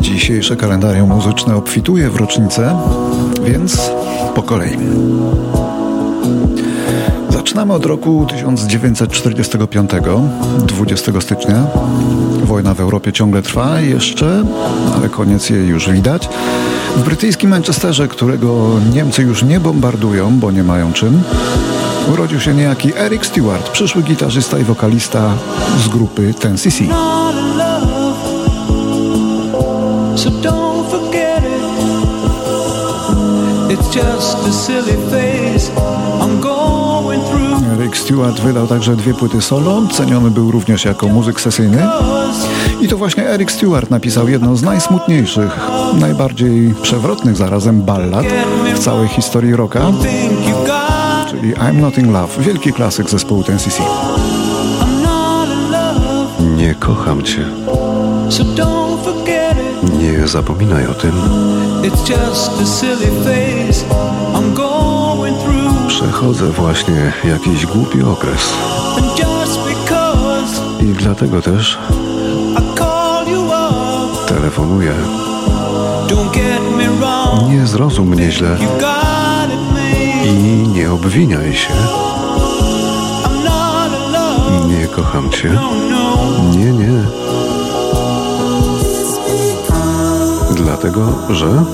Dzisiejsze kalendarium muzyczne obfituje w rocznicę, więc po kolei. Zaczynamy od roku 1945, 20 stycznia. Wojna w Europie ciągle trwa jeszcze, ale koniec jej już widać. W brytyjskim Manchesterze, którego Niemcy już nie bombardują, bo nie mają czym, urodził się niejaki Eric Stewart, przyszły gitarzysta i wokalista z grupy Ten CC. So don't forget it. It's just a silly phase I'm going through. Rick Stewart wydał także dwie płyty solo. Ceniony był również jako muzyk sesyjny. I to właśnie Eric Stewart napisał jedną z najsmutniejszych, najbardziej przewrotnych zarazem ballad w całej historii rocka, czyli I'm Not in Love, wielki klasyk zespołu Ten CC. Nie kocham cię. Nie zapominaj o tym. Przechodzę właśnie jakiś głupi okres. I dlatego też telefonuję. Nie zrozum mnie źle i nie obwiniaj się. Nie kocham cię. Nie, nie. Dlatego, że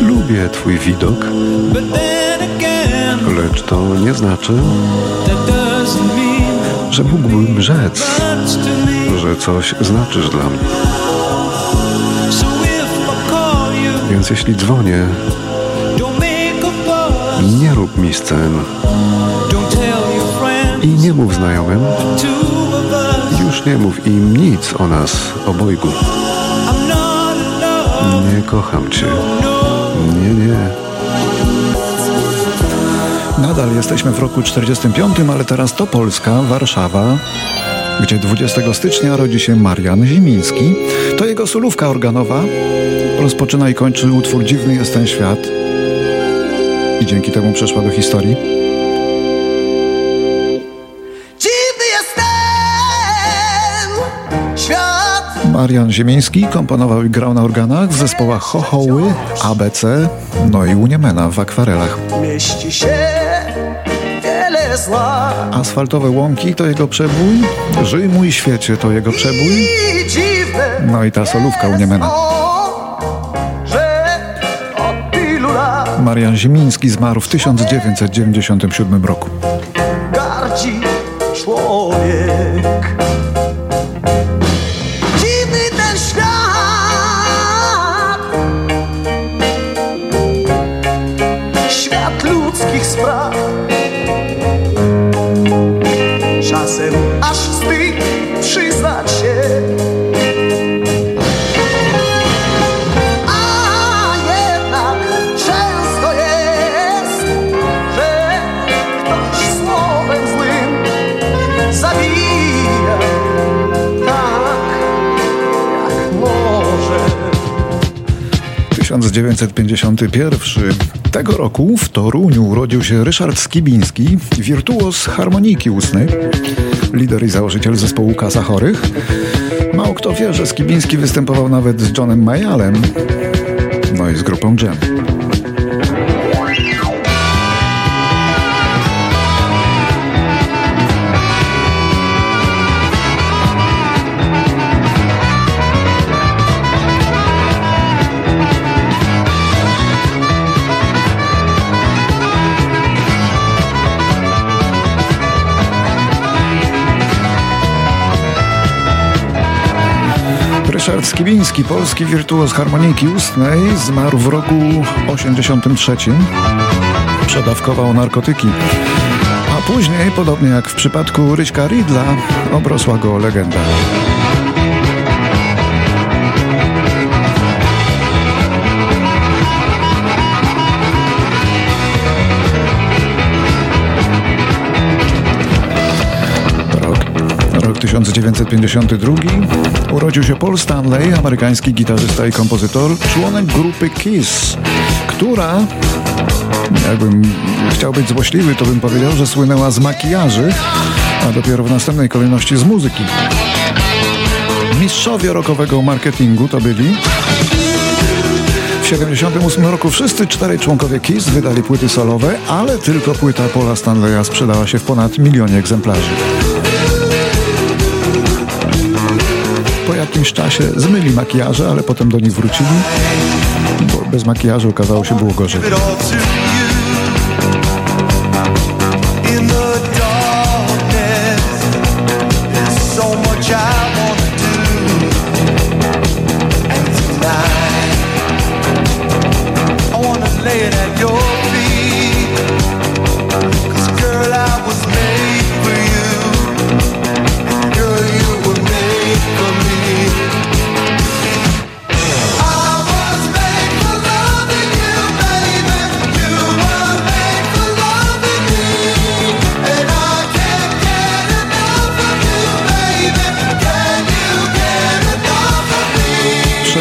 lubię Twój widok, lecz to nie znaczy, że mógłbym rzec, że coś znaczysz dla mnie. Więc jeśli dzwonię, nie rób mi scen i nie mów znajomym, już nie mów im nic o nas obojgu. Nie kocham cię. Nie, nie. Nadal jesteśmy w roku 45, ale teraz to Polska, Warszawa, gdzie 20 stycznia rodzi się Marian Zimiński. To jego solówka organowa rozpoczyna i kończy utwór Dziwny jest ten świat i dzięki temu przeszła do historii. Marian Ziemiński komponował i grał na organach w zespołach Chochoły, ABC, no i Uniemena w akwarelach. Mieści się wiele zła. Asfaltowe łąki to jego przebój, Żyj mój świecie to jego przebój, no i ta solówka Uniemena. Marian Ziemiński zmarł w 1997 roku. Gardzi człowiek 1951 tego roku w Toruniu urodził się Ryszard Skibiński, wirtuos harmoniki ustnej, lider i założyciel zespołu Kasa Chorych. Mało kto wie, że Skibiński występował nawet z Johnem Mayalem, no i z grupą Jam. Ryszard Skibiński, polski wirtuoz harmoniki ustnej, zmarł w roku 83. Przedawkował narkotyki. A później, podobnie jak w przypadku Ryśka Ridla, obrosła go legenda. 1952 urodził się Paul Stanley, amerykański gitarzysta i kompozytor, członek grupy Kiss, która Jakbym chciał być złośliwy, to bym powiedział, że słynęła z makijaży, a dopiero w następnej kolejności z muzyki. Mistrzowie rockowego marketingu to byli. W 1978 roku wszyscy czterej członkowie KISS wydali płyty solowe, ale tylko płyta Paula Stanleya sprzedała się w ponad milionie egzemplarzy. Jakimś czasie zmyli makijaże, ale potem do nich wrócili, bo bez makijażu okazało się było gorzej.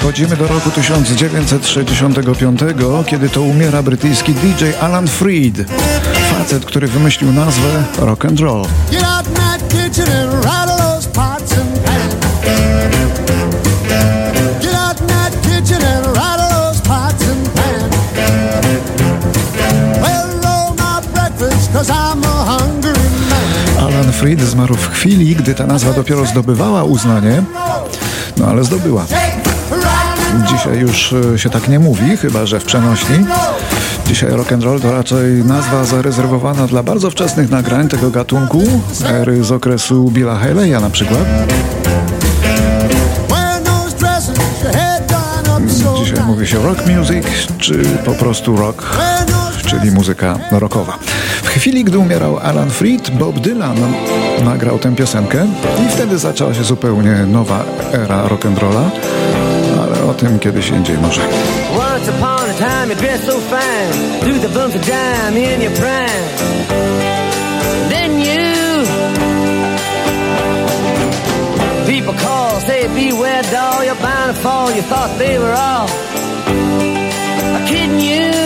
Przechodzimy do roku 1965, kiedy to umiera brytyjski DJ Alan Freed. Facet, który wymyślił nazwę rock and roll. Alan Freed zmarł w chwili, gdy ta nazwa dopiero zdobywała uznanie, no ale zdobyła. Dzisiaj już e, się tak nie mówi, chyba że w przenośni. Dzisiaj rock and roll to raczej nazwa zarezerwowana dla bardzo wczesnych nagrań tego gatunku, ery z okresu Billa Haley'a na przykład. Dzisiaj mówi się rock music, czy po prostu rock, czyli muzyka rockowa. W chwili, gdy umierał Alan Freed, Bob Dylan nagrał tę piosenkę i wtedy zaczęła się zupełnie nowa era rock'n'rolla Once upon a time you dressed so fine Through the bumps of dime in your prime. Then you People call, say beware doll You're bound to fall, you thought they were all Kidding You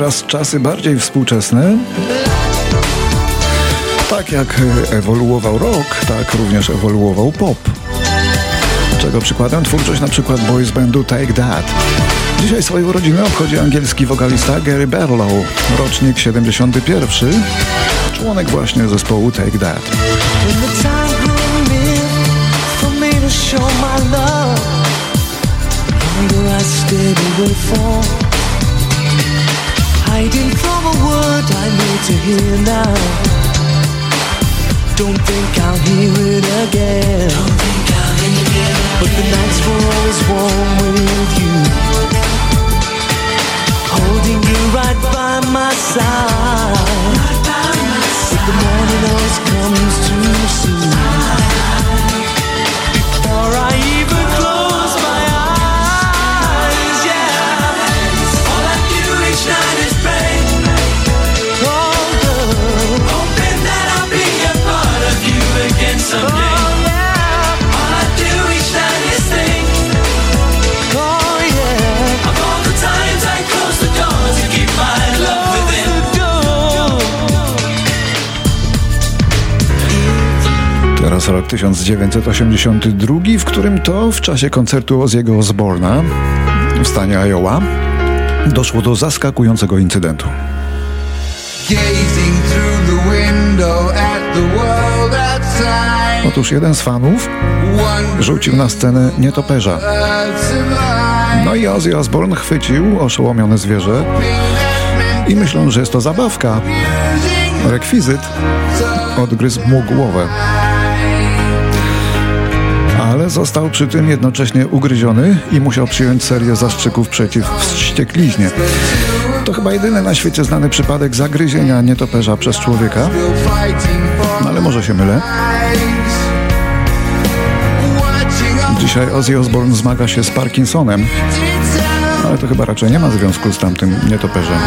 teraz czasy bardziej współczesne. Tak jak ewoluował rock, tak również ewoluował pop. Czego przykładem twórczość na przykład boys bandu Take That. Dzisiaj swoje urodziny obchodzi angielski wokalista Gary Barlow, rocznik 71, członek właśnie zespołu Take That. Hiding from a word I need to hear now. Don't think I'll hear it again. Don't think I'll hear it again. But the nights were always warm with you. Holding you right by my side. But the morning always comes too soon. Rok 1982, w którym to w czasie koncertu Ozzy'ego Osborna w stanie Iowa doszło do zaskakującego incydentu. Otóż jeden z fanów rzucił na scenę nietoperza. No i Ozzy Osbourne chwycił oszołomione zwierzę i myślą, że jest to zabawka. Rekwizyt odgryzł mu głowę. Ale został przy tym jednocześnie ugryziony i musiał przyjąć serię zastrzyków przeciw wściekliźnie. To chyba jedyny na świecie znany przypadek zagryzienia nietoperza przez człowieka. No ale może się mylę. Dzisiaj Ozzy Osbourne zmaga się z Parkinsonem, ale to chyba raczej nie ma związku z tamtym nietoperzem.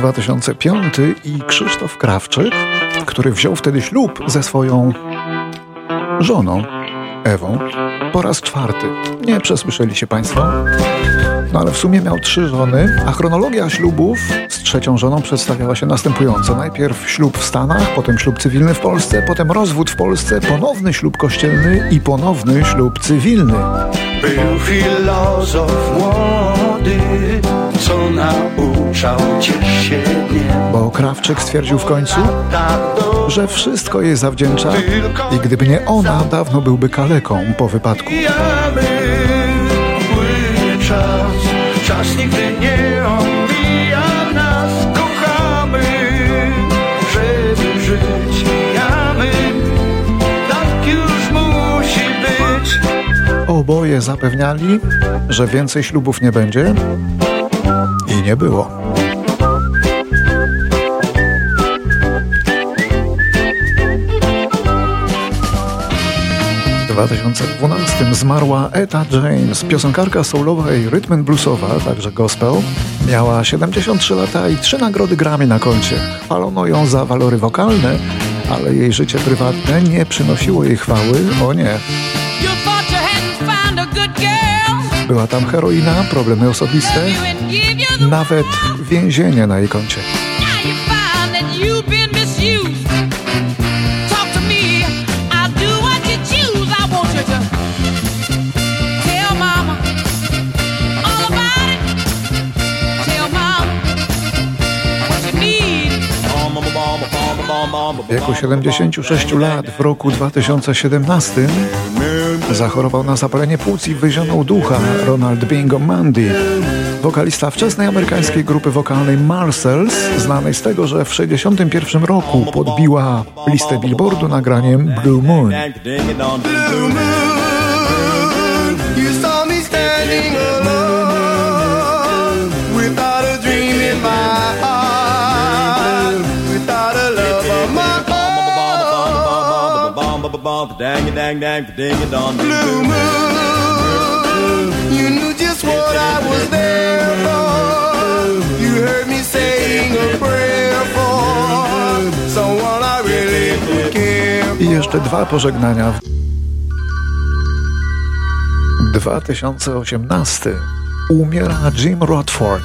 2005 i Krzysztof Krawczyk, który wziął wtedy ślub ze swoją żoną, Ewą, po raz czwarty. Nie przesłyszeli się Państwo? No ale w sumie miał trzy żony, a chronologia ślubów z trzecią żoną przedstawiała się następująco. Najpierw ślub w Stanach, potem ślub cywilny w Polsce, potem rozwód w Polsce, ponowny ślub kościelny i ponowny ślub cywilny. Był filozof młody, co nauczał cię się Bo Krawczyk stwierdził w końcu, że wszystko jej zawdzięcza i gdyby nie ona, dawno byłby kaleką po wypadku. Czas nigdy nie omija nas, kochamy, żeby żyć. Tak już musi być. Oboje zapewniali, że więcej ślubów nie będzie i nie było. 2012 zmarła Etta James, piosenkarka soulowa i rytm bluesowa, także gospel. Miała 73 lata i trzy nagrody Grammy na koncie. Chwalono ją za walory wokalne, ale jej życie prywatne nie przynosiło jej chwały, o nie. Była tam heroina, problemy osobiste, nawet więzienie na jej koncie. W wieku 76 lat w roku 2017 zachorował na zapalenie płuc i wyzionął ducha Ronald Bingo Mandy. Wokalista wczesnej amerykańskiej grupy wokalnej Marcells, znanej z tego, że w 1961 roku podbiła listę Billboardu nagraniem Blue Moon. Blue Moon. Bum, dang dang dang, ding dong. Blue moon, you knew just what I was there for. You heard me saying a prayer for someone I really care I jeszcze dwa pożegnania. 2018 umiera Jim Rodford,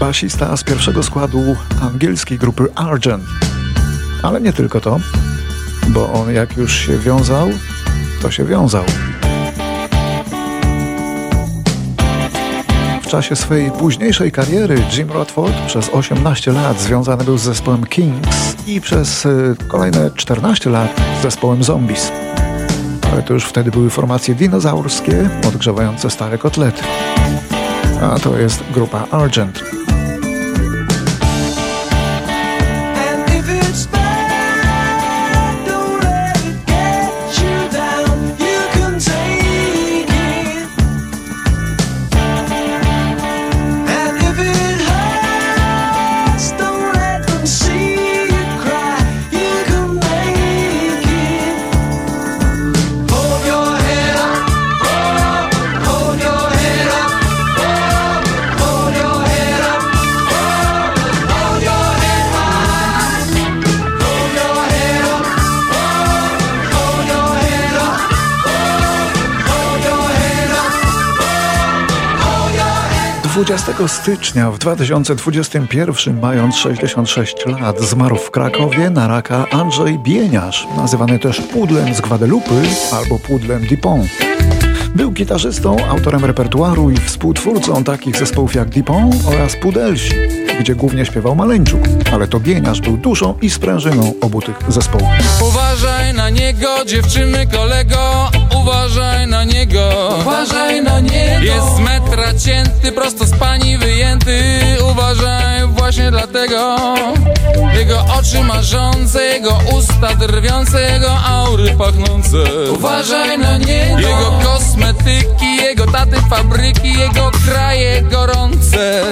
basista z pierwszego składu angielskiej grupy Argent. Ale nie tylko to bo on jak już się wiązał, to się wiązał. W czasie swojej późniejszej kariery Jim Rodford przez 18 lat związany był z zespołem Kings i przez y, kolejne 14 lat z zespołem Zombies. Ale to już wtedy były formacje dinozaurskie, odgrzewające stare kotlety. A to jest grupa Argent. 20 stycznia w 2021, mając 66 lat, zmarł w Krakowie na raka Andrzej Bieniasz, nazywany też Pudlem z Guadelupy albo Pudlem Dupont. Był gitarzystą, autorem repertuaru i współtwórcą takich zespołów jak Dupont oraz Pudelsi, gdzie głównie śpiewał Maleńczuk, ale to Bieniasz był duszą i sprężyną obu tych zespołów. Uważaj na niego, dziewczyny kolego, uważaj na niego, uważaj na niego. Jest z metra cięty, prosto z pani wyjęty, uważaj właśnie dlatego. Jego oczy marzące, jego usta drwiące, jego aury pachnące. Uważaj na niego. Jego kosmetyki, jego taty fabryki, jego kraje gorące.